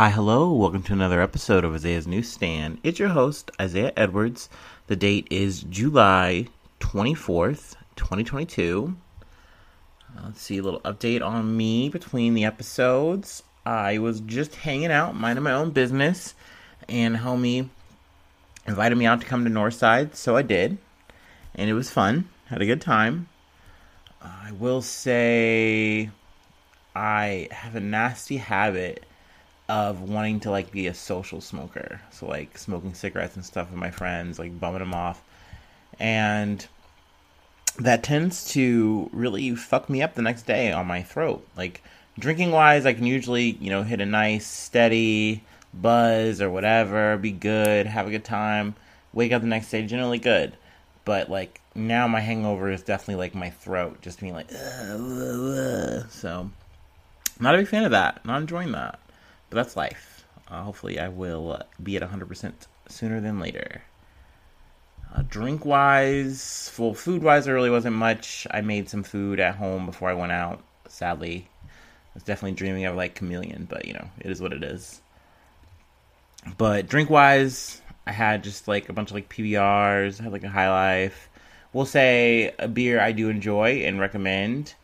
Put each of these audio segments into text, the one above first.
Hi, hello. Welcome to another episode of Isaiah's Newsstand. It's your host, Isaiah Edwards. The date is July 24th, 2022. Uh, let's see a little update on me between the episodes. I was just hanging out, minding my own business, and homie invited me out to come to Northside, so I did. And it was fun. Had a good time. I will say I have a nasty habit of wanting to like be a social smoker. So like smoking cigarettes and stuff with my friends, like bumming them off. And that tends to really fuck me up the next day on my throat. Like drinking wise, I can usually, you know, hit a nice steady buzz or whatever, be good, have a good time, wake up the next day generally good. But like now my hangover is definitely like my throat just being like so not a big fan of that. Not enjoying that. But that's life. Uh, hopefully, I will uh, be at 100% sooner than later. Uh, drink wise, well, food wise, there really wasn't much. I made some food at home before I went out. Sadly, I was definitely dreaming of like chameleon, but you know, it is what it is. But drink wise, I had just like a bunch of like PBRs, I had like a high life. We'll say a beer I do enjoy and recommend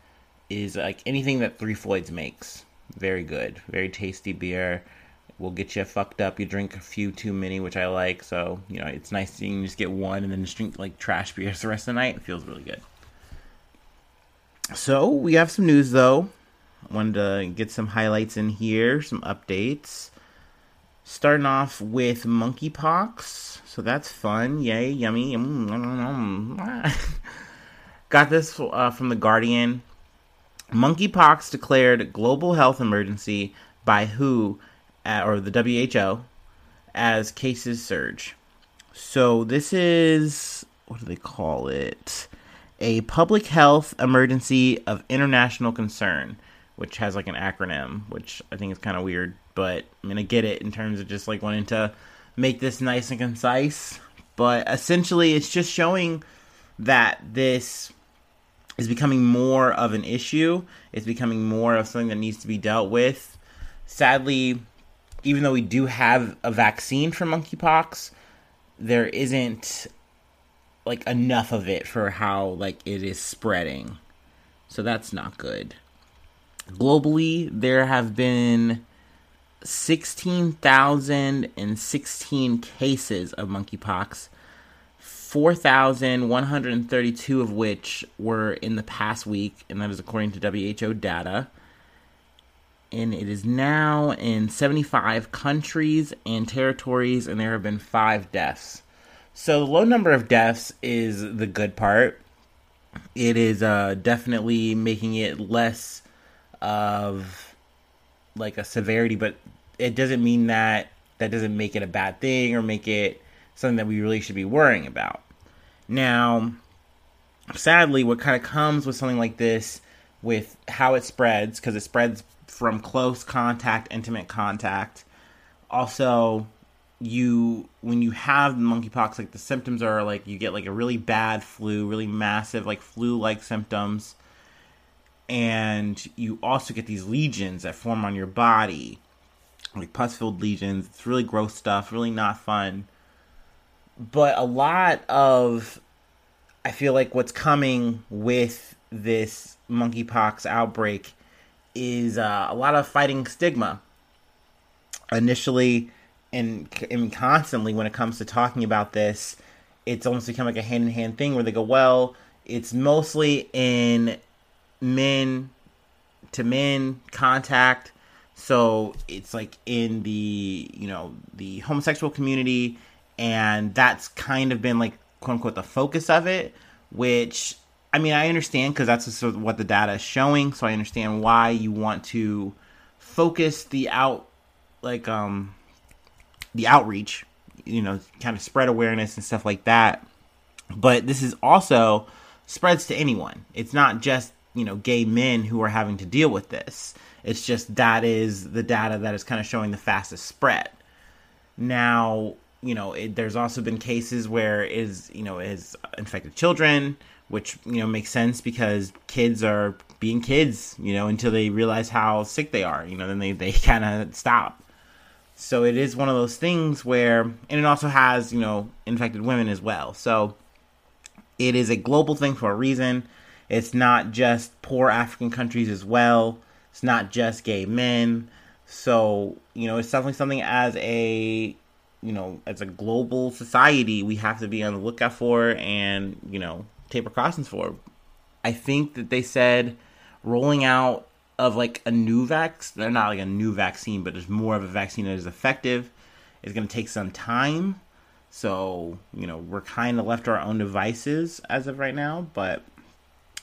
is like anything that Three Floyds makes very good, very tasty beer. Will get you fucked up. You drink a few too many, which I like. So you know it's nice you just get one and then just drink like trash beers the rest of the night. It feels really good. So we have some news though. I wanted to get some highlights in here, some updates. Starting off with monkeypox. So that's fun. Yay, yummy. Mm, mm, mm, Got this uh, from The Guardian. Monkeypox declared global health emergency by WHO uh, or the WHO as cases surge. So this is what do they call it? A public health emergency of international concern, which has like an acronym, which I think is kind of weird, but I'm gonna get it in terms of just like wanting to make this nice and concise. But essentially, it's just showing that this is becoming more of an issue. It's becoming more of something that needs to be dealt with. Sadly, even though we do have a vaccine for monkeypox, there isn't like enough of it for how like it is spreading. So that's not good. Globally, there have been 16,016 cases of monkeypox 4,132 of which were in the past week, and that is according to WHO data. And it is now in 75 countries and territories, and there have been five deaths. So, the low number of deaths is the good part. It is uh, definitely making it less of like a severity, but it doesn't mean that that doesn't make it a bad thing or make it something that we really should be worrying about. Now, sadly, what kind of comes with something like this, with how it spreads, because it spreads from close contact, intimate contact. Also, you when you have monkeypox, like the symptoms are like you get like a really bad flu, really massive like flu-like symptoms, and you also get these lesions that form on your body, like pus-filled lesions. It's really gross stuff, really not fun but a lot of I feel like what's coming with this monkeypox outbreak is uh, a lot of fighting stigma. Initially, and, and constantly when it comes to talking about this, it's almost become like a hand in hand thing where they go, well, it's mostly in men to men contact. So it's like in the, you know, the homosexual community and that's kind of been like quote unquote the focus of it which i mean i understand because that's what the data is showing so i understand why you want to focus the out like um the outreach you know kind of spread awareness and stuff like that. But this is also spreads to anyone. It's not just you know gay men who are having to deal with this. It's just that is the data that is kind of showing the fastest spread. Now you know, it, there's also been cases where is you know is infected children, which you know makes sense because kids are being kids, you know, until they realize how sick they are. You know, then they they kind of stop. So it is one of those things where, and it also has, you know, infected women as well. So it is a global thing for a reason. It's not just poor African countries as well. It's not just gay men. So, you know, it's definitely something as a, you know, as a global society we have to be on the lookout for and, you know, take precautions for. I think that they said rolling out of like a new vax, they're not like a new vaccine, but there's more of a vaccine that is effective. It's going to take some time. So, you know, we're kind of left to our own devices as of right now, but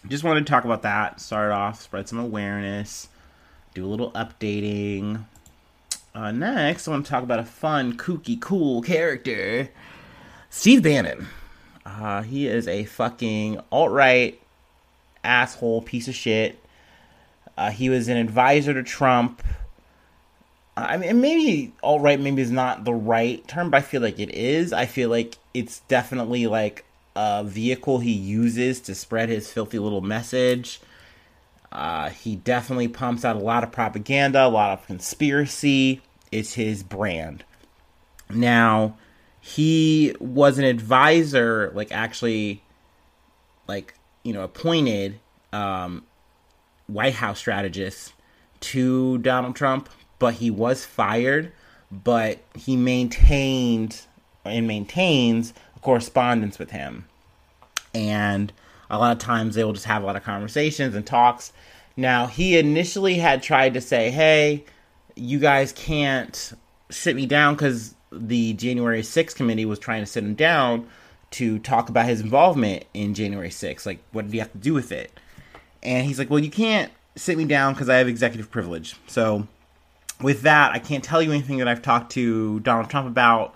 just wanted to talk about that. Start off, spread some awareness, do a little updating. Uh, next, I want to talk about a fun, kooky, cool character Steve Bannon. Uh, he is a fucking alt right asshole piece of shit. Uh, he was an advisor to Trump. I mean, maybe alt right maybe is not the right term, but I feel like it is. I feel like it's definitely like a vehicle he uses to spread his filthy little message. Uh, he definitely pumps out a lot of propaganda, a lot of conspiracy. It's his brand. Now, he was an advisor, like actually, like you know, appointed um, White House strategist to Donald Trump, but he was fired. But he maintained and maintains a correspondence with him. And a lot of times they will just have a lot of conversations and talks. Now, he initially had tried to say, hey, you guys can't sit me down because the January 6th committee was trying to sit him down to talk about his involvement in January 6th. Like, what did he have to do with it? And he's like, well, you can't sit me down because I have executive privilege. So, with that, I can't tell you anything that I've talked to Donald Trump about.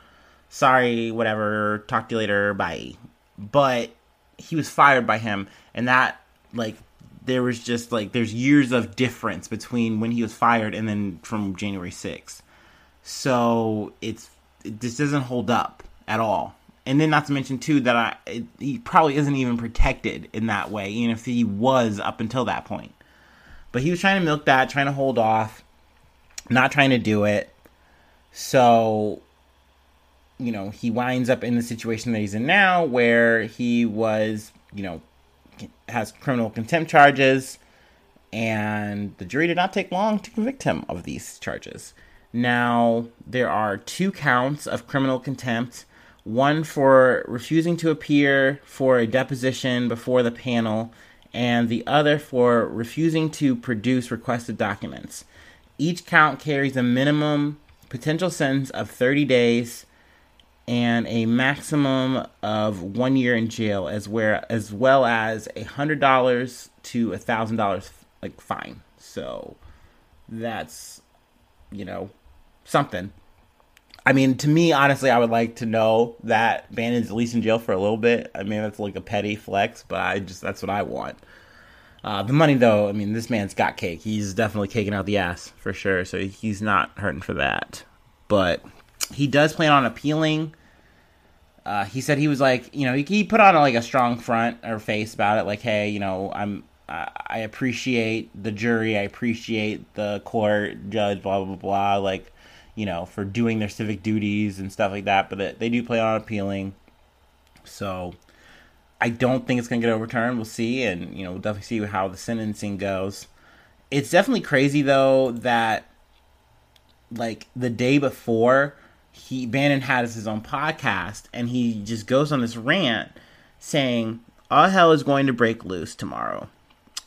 Sorry, whatever. Talk to you later. Bye. But he was fired by him, and that, like, there was just like there's years of difference between when he was fired and then from January 6th. So it's it, this doesn't hold up at all and then not to mention too that I it, he probably isn't even protected in that way, even if he was up until that point. But he was trying to milk that, trying to hold off, not trying to do it. So, you know, he winds up in the situation that he's in now, where he was, you know, has criminal contempt charges, and the jury did not take long to convict him of these charges. Now, there are two counts of criminal contempt one for refusing to appear for a deposition before the panel, and the other for refusing to produce requested documents. Each count carries a minimum potential sentence of 30 days and a maximum of one year in jail, as where as well as a hundred dollars to a thousand dollars like fine. So that's you know something. I mean, to me, honestly, I would like to know that Bannon's at least in jail for a little bit. I mean, that's like a petty flex, but I just that's what I want. Uh, the money, though, I mean, this man's got cake. He's definitely caking out the ass for sure, so he's not hurting for that. But he does plan on appealing. Uh, he said he was like, you know, he, he put on like a strong front or face about it, like, hey, you know, I'm I appreciate the jury, I appreciate the court, judge, blah blah blah. Like, you know, for doing their civic duties and stuff like that. But they do plan on appealing. So I don't think it's to get overturned. We'll see. And, you know, we'll definitely see how the sentencing goes. It's definitely crazy, though, that, like, the day before, he Bannon has his own podcast and he just goes on this rant saying, All hell is going to break loose tomorrow.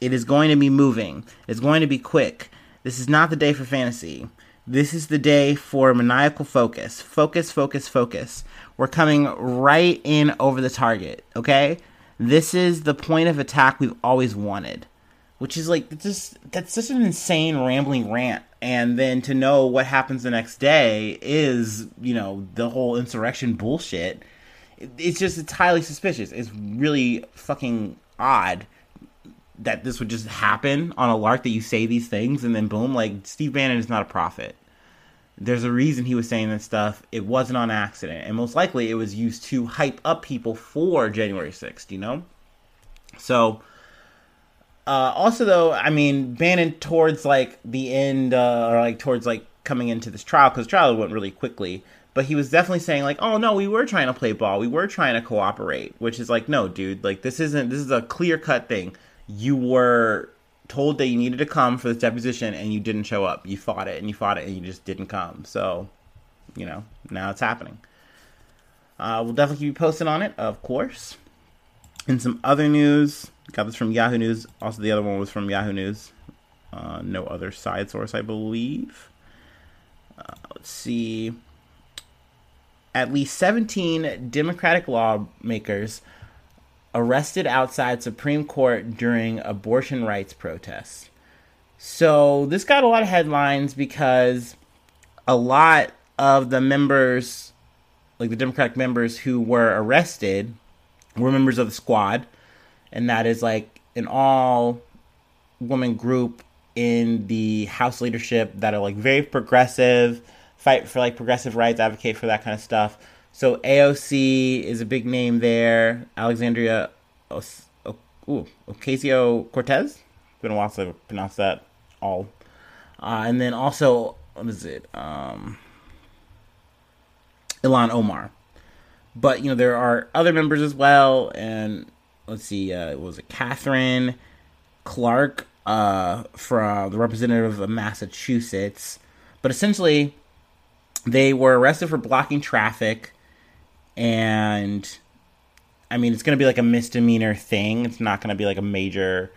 It is going to be moving. It's going to be quick. This is not the day for fantasy. This is the day for maniacal focus. Focus, focus, focus. We're coming right in over the target, okay? This is the point of attack we've always wanted. Which is like just that's such an insane rambling rant. And then to know what happens the next day is, you know, the whole insurrection bullshit. It's just it's highly suspicious. It's really fucking odd that this would just happen on a lark that you say these things and then boom, like Steve Bannon is not a prophet. There's a reason he was saying that stuff. It wasn't on accident, and most likely it was used to hype up people for January 6th. You know, so. Uh, also, though, I mean, Bannon towards like the end, uh, or like towards like coming into this trial because trial went really quickly. But he was definitely saying like, "Oh no, we were trying to play ball. We were trying to cooperate." Which is like, no, dude. Like this isn't. This is a clear cut thing. You were told that you needed to come for this deposition and you didn't show up. You fought it and you fought it and you just didn't come. So, you know, now it's happening. Uh, we'll definitely keep you posted on it, of course. In some other news, got this from Yahoo News. Also, the other one was from Yahoo News. Uh, no other side source, I believe. Uh, let's see. At least 17 Democratic lawmakers arrested outside Supreme Court during abortion rights protests. So this got a lot of headlines because a lot of the members like the Democratic members who were arrested were members of the squad, and that is like an all woman group in the House leadership that are like very progressive, fight for like progressive rights, advocate for that kind of stuff. So AOC is a big name there. Alexandria Ocasio Cortez. Been a while since I pronounced that all. Uh, and then also, what is it? Um, Ilhan Omar. But you know there are other members as well, and let's see, uh, was it Katherine Clark uh, from the representative of Massachusetts? But essentially, they were arrested for blocking traffic, and I mean it's going to be like a misdemeanor thing. It's not going to be like a major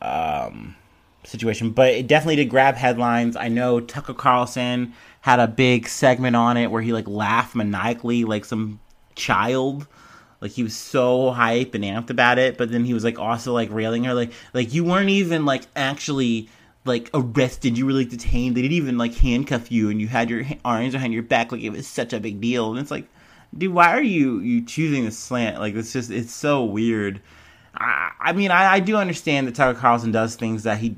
um, situation, but it definitely did grab headlines. I know Tucker Carlson had a big segment on it where he like laughed maniacally like some child. Like he was so hype and amped about it, but then he was like also like railing her like like you weren't even like actually like arrested, you were like detained. They didn't even like handcuff you, and you had your arms behind your back like it was such a big deal. And it's like, dude, why are you you choosing the slant? Like it's just it's so weird. I, I mean, I, I do understand that Tucker Carlson does things that he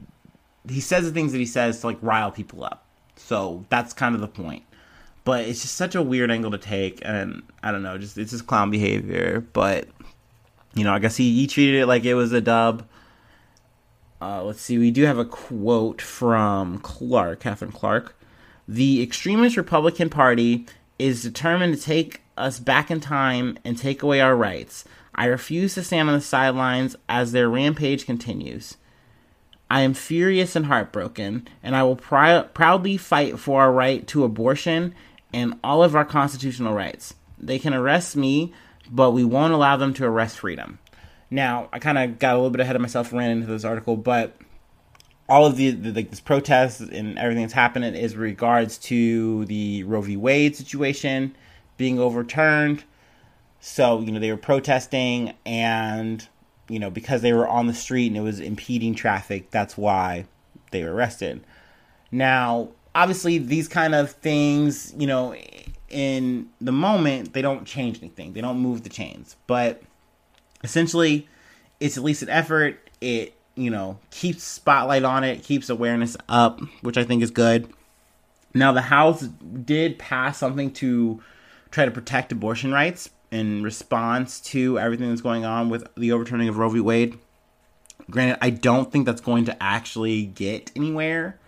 he says the things that he says to like rile people up. So that's kind of the point. But it's just such a weird angle to take, and I don't know, just it's just clown behavior. But you know, I guess he, he treated it like it was a dub. Uh, let's see, we do have a quote from Clark, Katherine Clark. The extremist Republican Party is determined to take us back in time and take away our rights. I refuse to stand on the sidelines as their rampage continues. I am furious and heartbroken, and I will pr- proudly fight for our right to abortion and all of our constitutional rights. They can arrest me, but we won't allow them to arrest freedom. Now, I kind of got a little bit ahead of myself, ran into this article, but all of the, the like this protest and everything that's happening is regards to the Roe v. Wade situation being overturned. So you know they were protesting, and you know, because they were on the street and it was impeding traffic, that's why they were arrested. Now, obviously, these kind of things, you know, in the moment, they don't change anything. They don't move the chains. But essentially, it's at least an effort. It, you know, keeps spotlight on it, keeps awareness up, which I think is good. Now, the House did pass something to try to protect abortion rights, in response to everything that's going on with the overturning of Roe v. Wade. Granted, I don't think that's going to actually get anywhere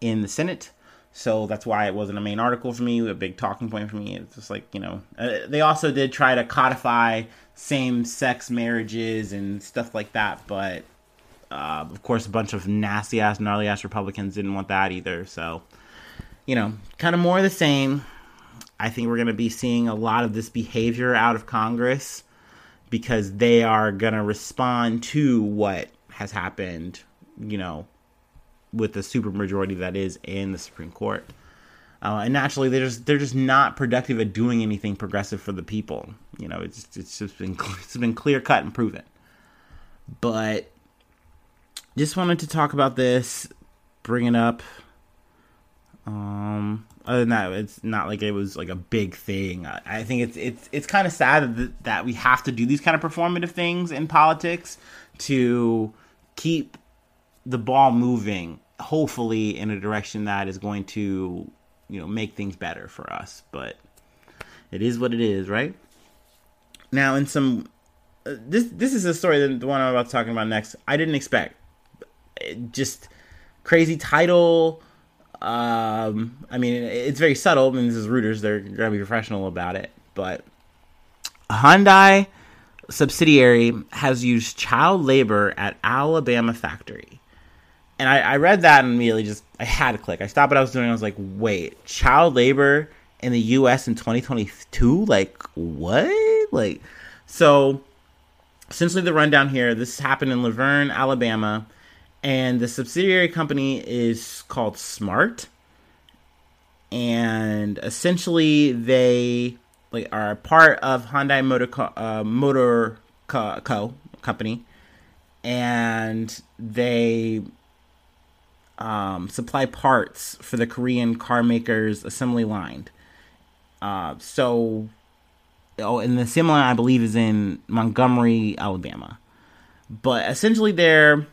in the Senate. So that's why it wasn't a main article for me, a big talking point for me. It's just like, you know, uh, they also did try to codify same sex marriages and stuff like that. But uh, of course, a bunch of nasty ass, gnarly ass Republicans didn't want that either. So, you know, kind of more of the same. I think we're going to be seeing a lot of this behavior out of Congress because they are going to respond to what has happened, you know, with the supermajority that is in the Supreme Court. Uh, and naturally, they're just they're just not productive at doing anything progressive for the people. You know, it's it's just been it's been clear cut and proven. But just wanted to talk about this, bring it up. Um, other than that, it's not like it was like a big thing. I, I think it's it's it's kind of sad that, that we have to do these kind of performative things in politics to keep the ball moving, hopefully in a direction that is going to you know make things better for us. But it is what it is, right? Now, in some uh, this this is a story that the one I'm about to talk about next. I didn't expect. It just crazy title Um, I mean, it's very subtle. I mean, this is Reuters; they're gonna be professional about it. But Hyundai subsidiary has used child labor at Alabama factory. And I, I, read that and immediately just I had to click. I stopped what I was doing. I was like, wait, child labor in the U.S. in 2022? Like what? Like so. Essentially, the rundown here. This happened in Luverne, Alabama, and the subsidiary company is called Smart. And essentially, they like are part of Hyundai Motor Co, uh, Motor Co, Co company, and they um, supply parts for the Korean car makers' assembly line. Uh, so, oh, and the assembly line I believe is in Montgomery, Alabama. But essentially, their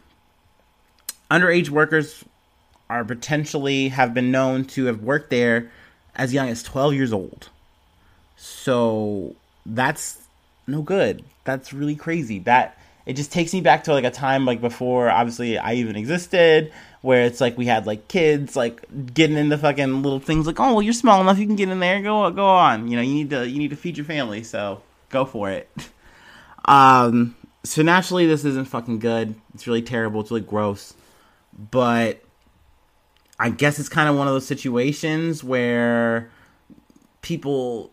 underage workers are potentially have been known to have worked there as young as 12 years old. So that's no good. That's really crazy. That it just takes me back to like a time like before obviously I even existed where it's like we had like kids like getting into fucking little things like oh well you're small enough you can get in there go go on. You know you need to you need to feed your family so go for it. Um so naturally this isn't fucking good. It's really terrible. It's really gross. But I guess it's kind of one of those situations where people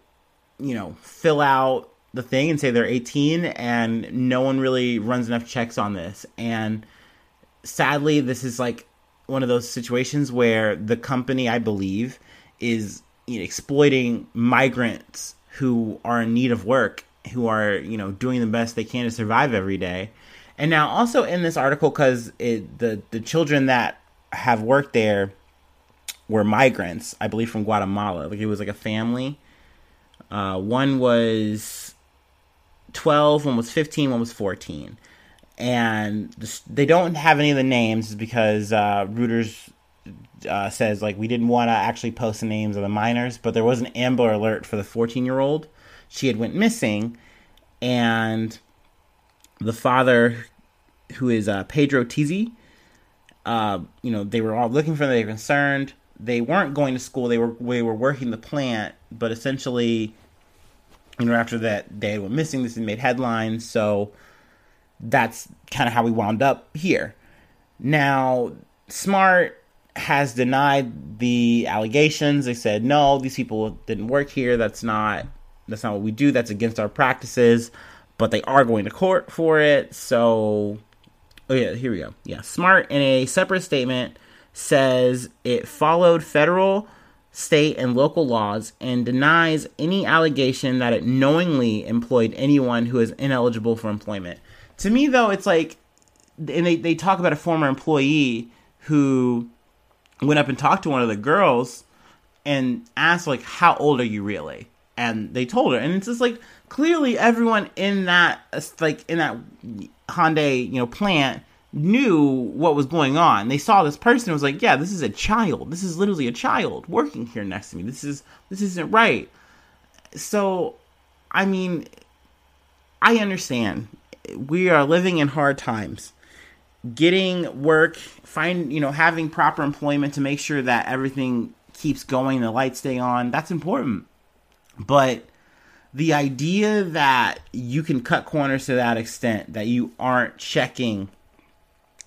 you know, fill out the thing and say they're 18 and no one really runs enough checks on this. And sadly, this is like one of those situations where the company, I believe, is you know, exploiting migrants who are in need of work, who are, you know, doing the best they can to survive every day. And now also in this article cuz the the children that have worked there were migrants, I believe from Guatemala. Like it was like a family uh, one was 12, one was 15, one was 14. And they don't have any of the names because uh, Reuters uh, says like we didn't want to actually post the names of the minors, but there was an Amber Alert for the 14 year old. She had went missing, and the father, who is uh, Pedro Tizzi, uh, you know, they were all looking for them. They were concerned. They weren't going to school. They were they were working the plant, but essentially you know, after that they went missing, this made headlines. So that's kind of how we wound up here. Now, Smart has denied the allegations. They said, no, these people didn't work here. That's not that's not what we do. That's against our practices. But they are going to court for it. So oh yeah, here we go. Yeah. Smart in a separate statement says it followed federal state, and local laws and denies any allegation that it knowingly employed anyone who is ineligible for employment. To me, though, it's like, and they, they talk about a former employee who went up and talked to one of the girls and asked, like, how old are you really? And they told her. And it's just like, clearly everyone in that, like, in that Hyundai, you know, plant knew what was going on. They saw this person was like, "Yeah, this is a child. This is literally a child working here next to me. This is this isn't right." So, I mean, I understand. We are living in hard times. Getting work, find, you know, having proper employment to make sure that everything keeps going, the lights stay on, that's important. But the idea that you can cut corners to that extent that you aren't checking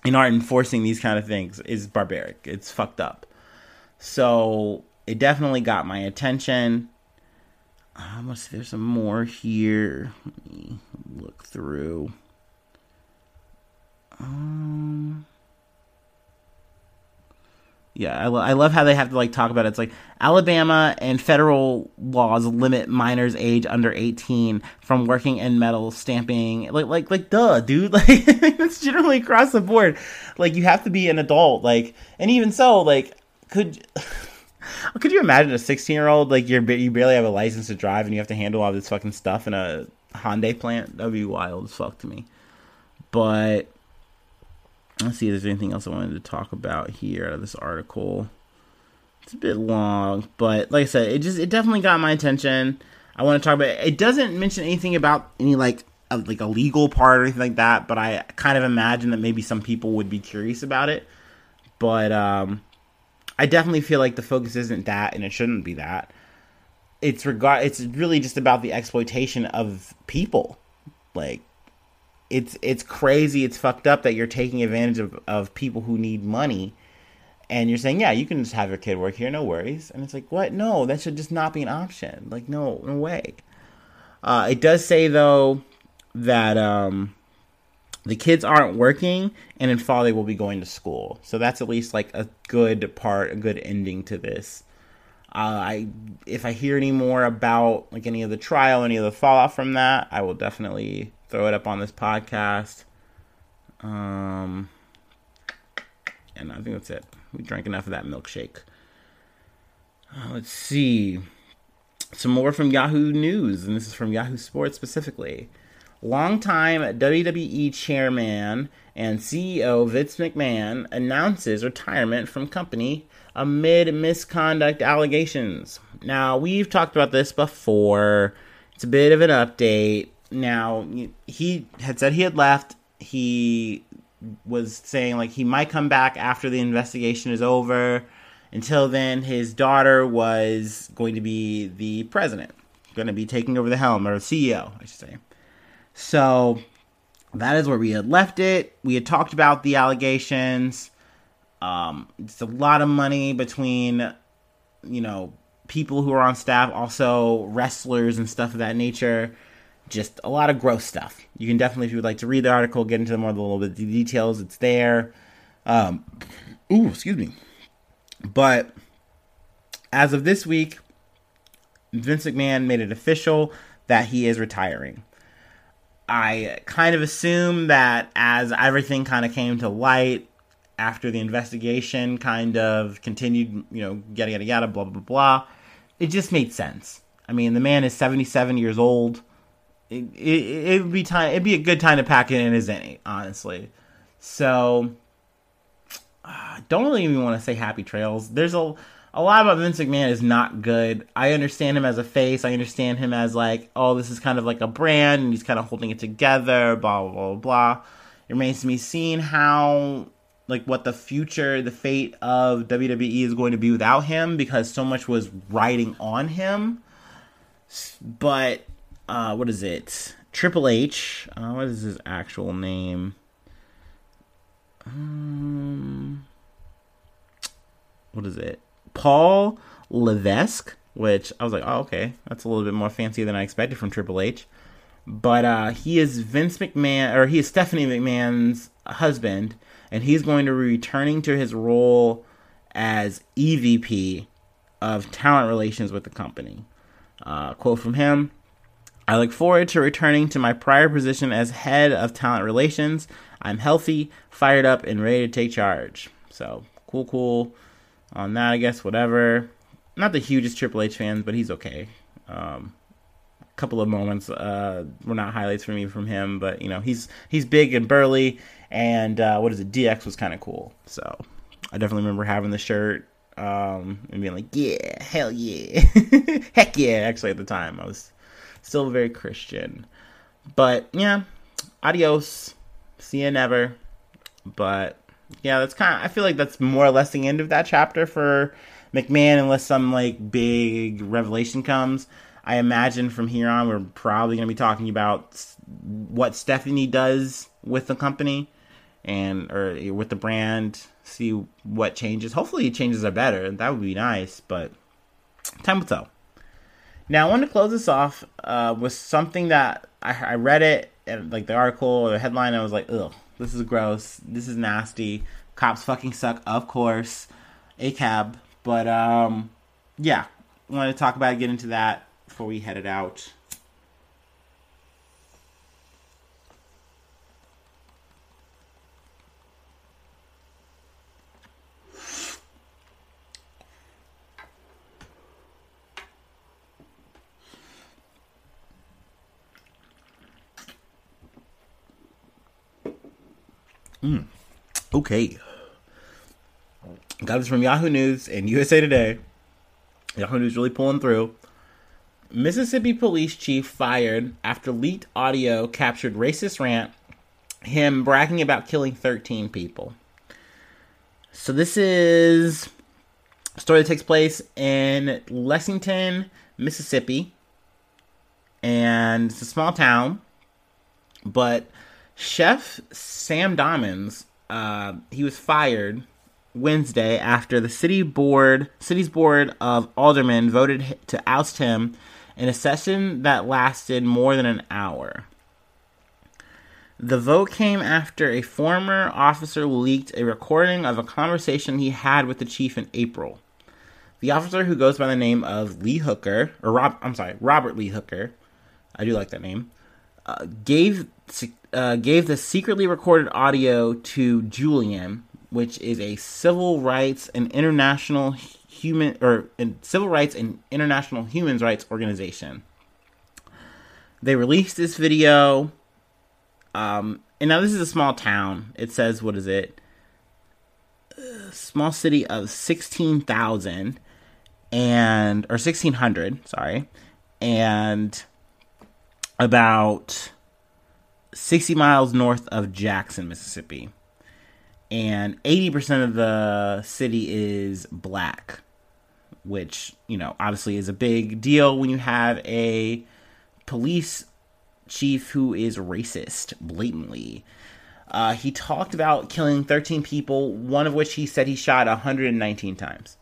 and aren't enforcing these kind of things is barbaric. It's fucked up. So it definitely got my attention. I let's see, there's some more here. Let me look through. Um, yeah, I, lo- I love how they have to like talk about it. It's like Alabama and federal laws limit minors age under 18 from working in metal stamping. Like like like duh, dude. Like it's generally across the board. Like you have to be an adult. Like and even so, like could could you imagine a 16 year old like you're you barely have a license to drive and you have to handle all this fucking stuff in a Hyundai plant? That'd be wild as fuck to me. But Let's see if there's anything else I wanted to talk about here out of this article. It's a bit long, but like I said, it just it definitely got my attention. I want to talk about it. it doesn't mention anything about any like a, like a legal part or anything like that, but I kind of imagine that maybe some people would be curious about it. But um I definitely feel like the focus isn't that, and it shouldn't be that. It's regard. It's really just about the exploitation of people. Like, it's it's crazy. It's fucked up that you're taking advantage of of people who need money, and you're saying, yeah, you can just have your kid work here, no worries. And it's like, what? No, that should just not be an option. Like, no, no way. Uh, it does say though that um, the kids aren't working, and in fall they will be going to school. So that's at least like a good part, a good ending to this. Uh, I if I hear any more about like any of the trial, any of the fallout from that, I will definitely throw it up on this podcast. Um, and I think that's it. We drank enough of that milkshake. Uh, let's see. Some more from Yahoo News, and this is from Yahoo Sports specifically. Longtime WWE chairman and CEO Vince McMahon announces retirement from company amid misconduct allegations. Now, we've talked about this before. It's a bit of an update. Now, he had said he had left. He was saying like he might come back after the investigation is over. Until then, his daughter was going to be the president, going to be taking over the helm or CEO, I should say. So that is where we had left it. We had talked about the allegations. Um, it's a lot of money between, you know, people who are on staff, also wrestlers and stuff of that nature. Just a lot of gross stuff. You can definitely, if you would like to read the article, get into more of the little bit the details. It's there. Um, ooh, excuse me. But as of this week, Vince McMahon made it official that he is retiring. I kind of assume that as everything kind of came to light after the investigation kind of continued, you know, yada yada yada, blah blah blah, it just made sense. I mean, the man is seventy seven years old. It, it, it would be time. It'd be a good time to pack it in as any, honestly. So, uh, don't really even want to say happy trails. There's a a lot about Vince McMahon is not good. I understand him as a face. I understand him as like, oh, this is kind of like a brand, and he's kind of holding it together. Blah blah blah blah. It remains to be seen how, like, what the future, the fate of WWE is going to be without him, because so much was riding on him. But uh, what is it? Triple H. Uh, what is his actual name? Um, what is it? Paul Levesque, which I was like, oh, okay, that's a little bit more fancy than I expected from Triple H. But uh, he is Vince McMahon, or he is Stephanie McMahon's husband, and he's going to be returning to his role as EVP of talent relations with the company. Uh, quote from him I look forward to returning to my prior position as head of talent relations. I'm healthy, fired up, and ready to take charge. So, cool, cool on that, I guess, whatever. Not the hugest Triple H fans, but he's okay. Um, couple of moments uh, were not highlights for me from him, but you know he's he's big and burly, and uh, what is it? DX was kind of cool, so I definitely remember having the shirt um, and being like, yeah, hell yeah, heck yeah. Actually, at the time, I was still very Christian, but yeah, adios, see you never. But yeah, that's kind of. I feel like that's more or less the end of that chapter for McMahon, unless some like big revelation comes. I imagine from here on, we're probably going to be talking about what Stephanie does with the company and or eh, with the brand. See what changes. Hopefully, changes are better. That would be nice, but time will tell. Now, I want to close this off uh, with something that I, I read it, like the article or the headline. I was like, ugh this is gross. This is nasty. Cops fucking suck, of course. A cab. But um yeah. I want to talk about it, get into that before we headed out. Mm. Okay. Got this from Yahoo News and USA Today. Yahoo News really pulling through. Mississippi police chief fired after leaked audio captured racist rant, him bragging about killing 13 people. So this is a story that takes place in Lexington, Mississippi, and it's a small town. But Chef Sam Dobbins, uh, he was fired Wednesday after the city board, city's board of aldermen voted to oust him in a session that lasted more than an hour. The vote came after a former officer leaked a recording of a conversation he had with the chief in April. The officer, who goes by the name of Lee Hooker, or Rob, I'm sorry, Robert Lee Hooker, I do like that name, uh, gave uh, gave the secretly recorded audio to Julian, which is a civil rights and international human or civil rights and international human rights organization. They released this video. Um, and now this is a small town. It says what is it? Uh, small city of sixteen thousand and or sixteen hundred. Sorry, and about sixty miles north of Jackson, Mississippi and 80% of the city is black, which, you know, obviously is a big deal when you have a police chief who is racist blatantly. Uh, he talked about killing 13 people, one of which he said he shot 119 times.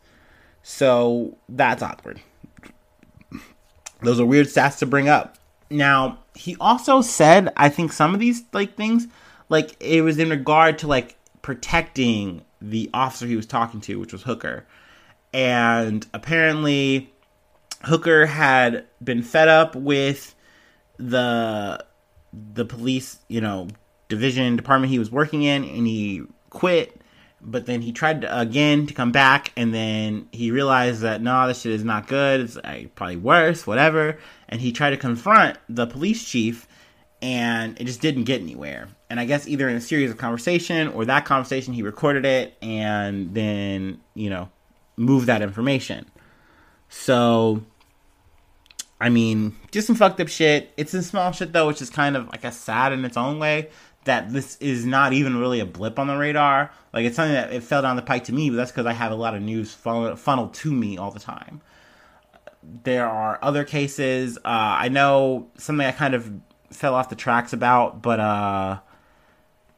So that's awkward. Those are weird stats to bring up. Now, he also said, I think some of these like things, like it was in regard to like protecting the officer he was talking to, which was Hooker. And apparently, Hooker had been fed up with the the police, you know, division department he was working in, and he quit. But then he tried to, again to come back, and then he realized that no, this shit is not good. It's uh, probably worse, whatever. And he tried to confront the police chief, and it just didn't get anywhere. And I guess either in a series of conversation or that conversation he recorded it and then, you know, moved that information. So I mean, just some fucked up shit. It's some small shit though, which is kind of like a sad in its own way that this is not even really a blip on the radar. Like it's something that it fell down the pike to me, but that's because I have a lot of news funneled to me all the time. There are other cases. Uh, I know something I kind of fell off the tracks about, but uh,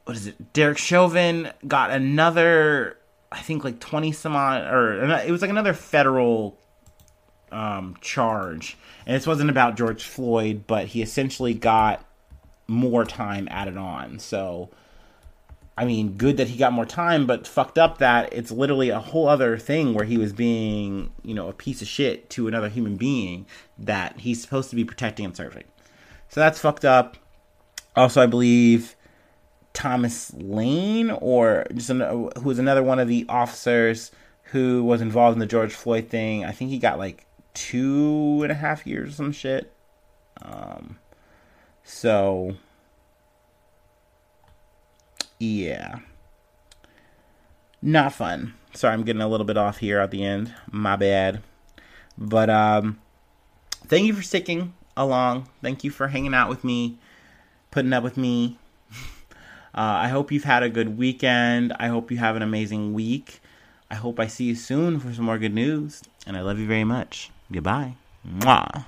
what is it? Derek Chauvin got another, I think like twenty some odd, or it was like another federal um, charge, and this wasn't about George Floyd, but he essentially got more time added on. So, I mean, good that he got more time, but fucked up that it's literally a whole other thing where he was being, you know, a piece of shit to another human being that he's supposed to be protecting and serving. So that's fucked up. Also, I believe Thomas Lane, or just an, who was another one of the officers who was involved in the George Floyd thing. I think he got like two and a half years or some shit. Um, so yeah, not fun. Sorry, I'm getting a little bit off here at the end. My bad. But um, thank you for sticking along. Thank you for hanging out with me, putting up with me. Uh, I hope you've had a good weekend. I hope you have an amazing week. I hope I see you soon for some more good news. And I love you very much. Goodbye. Mwah.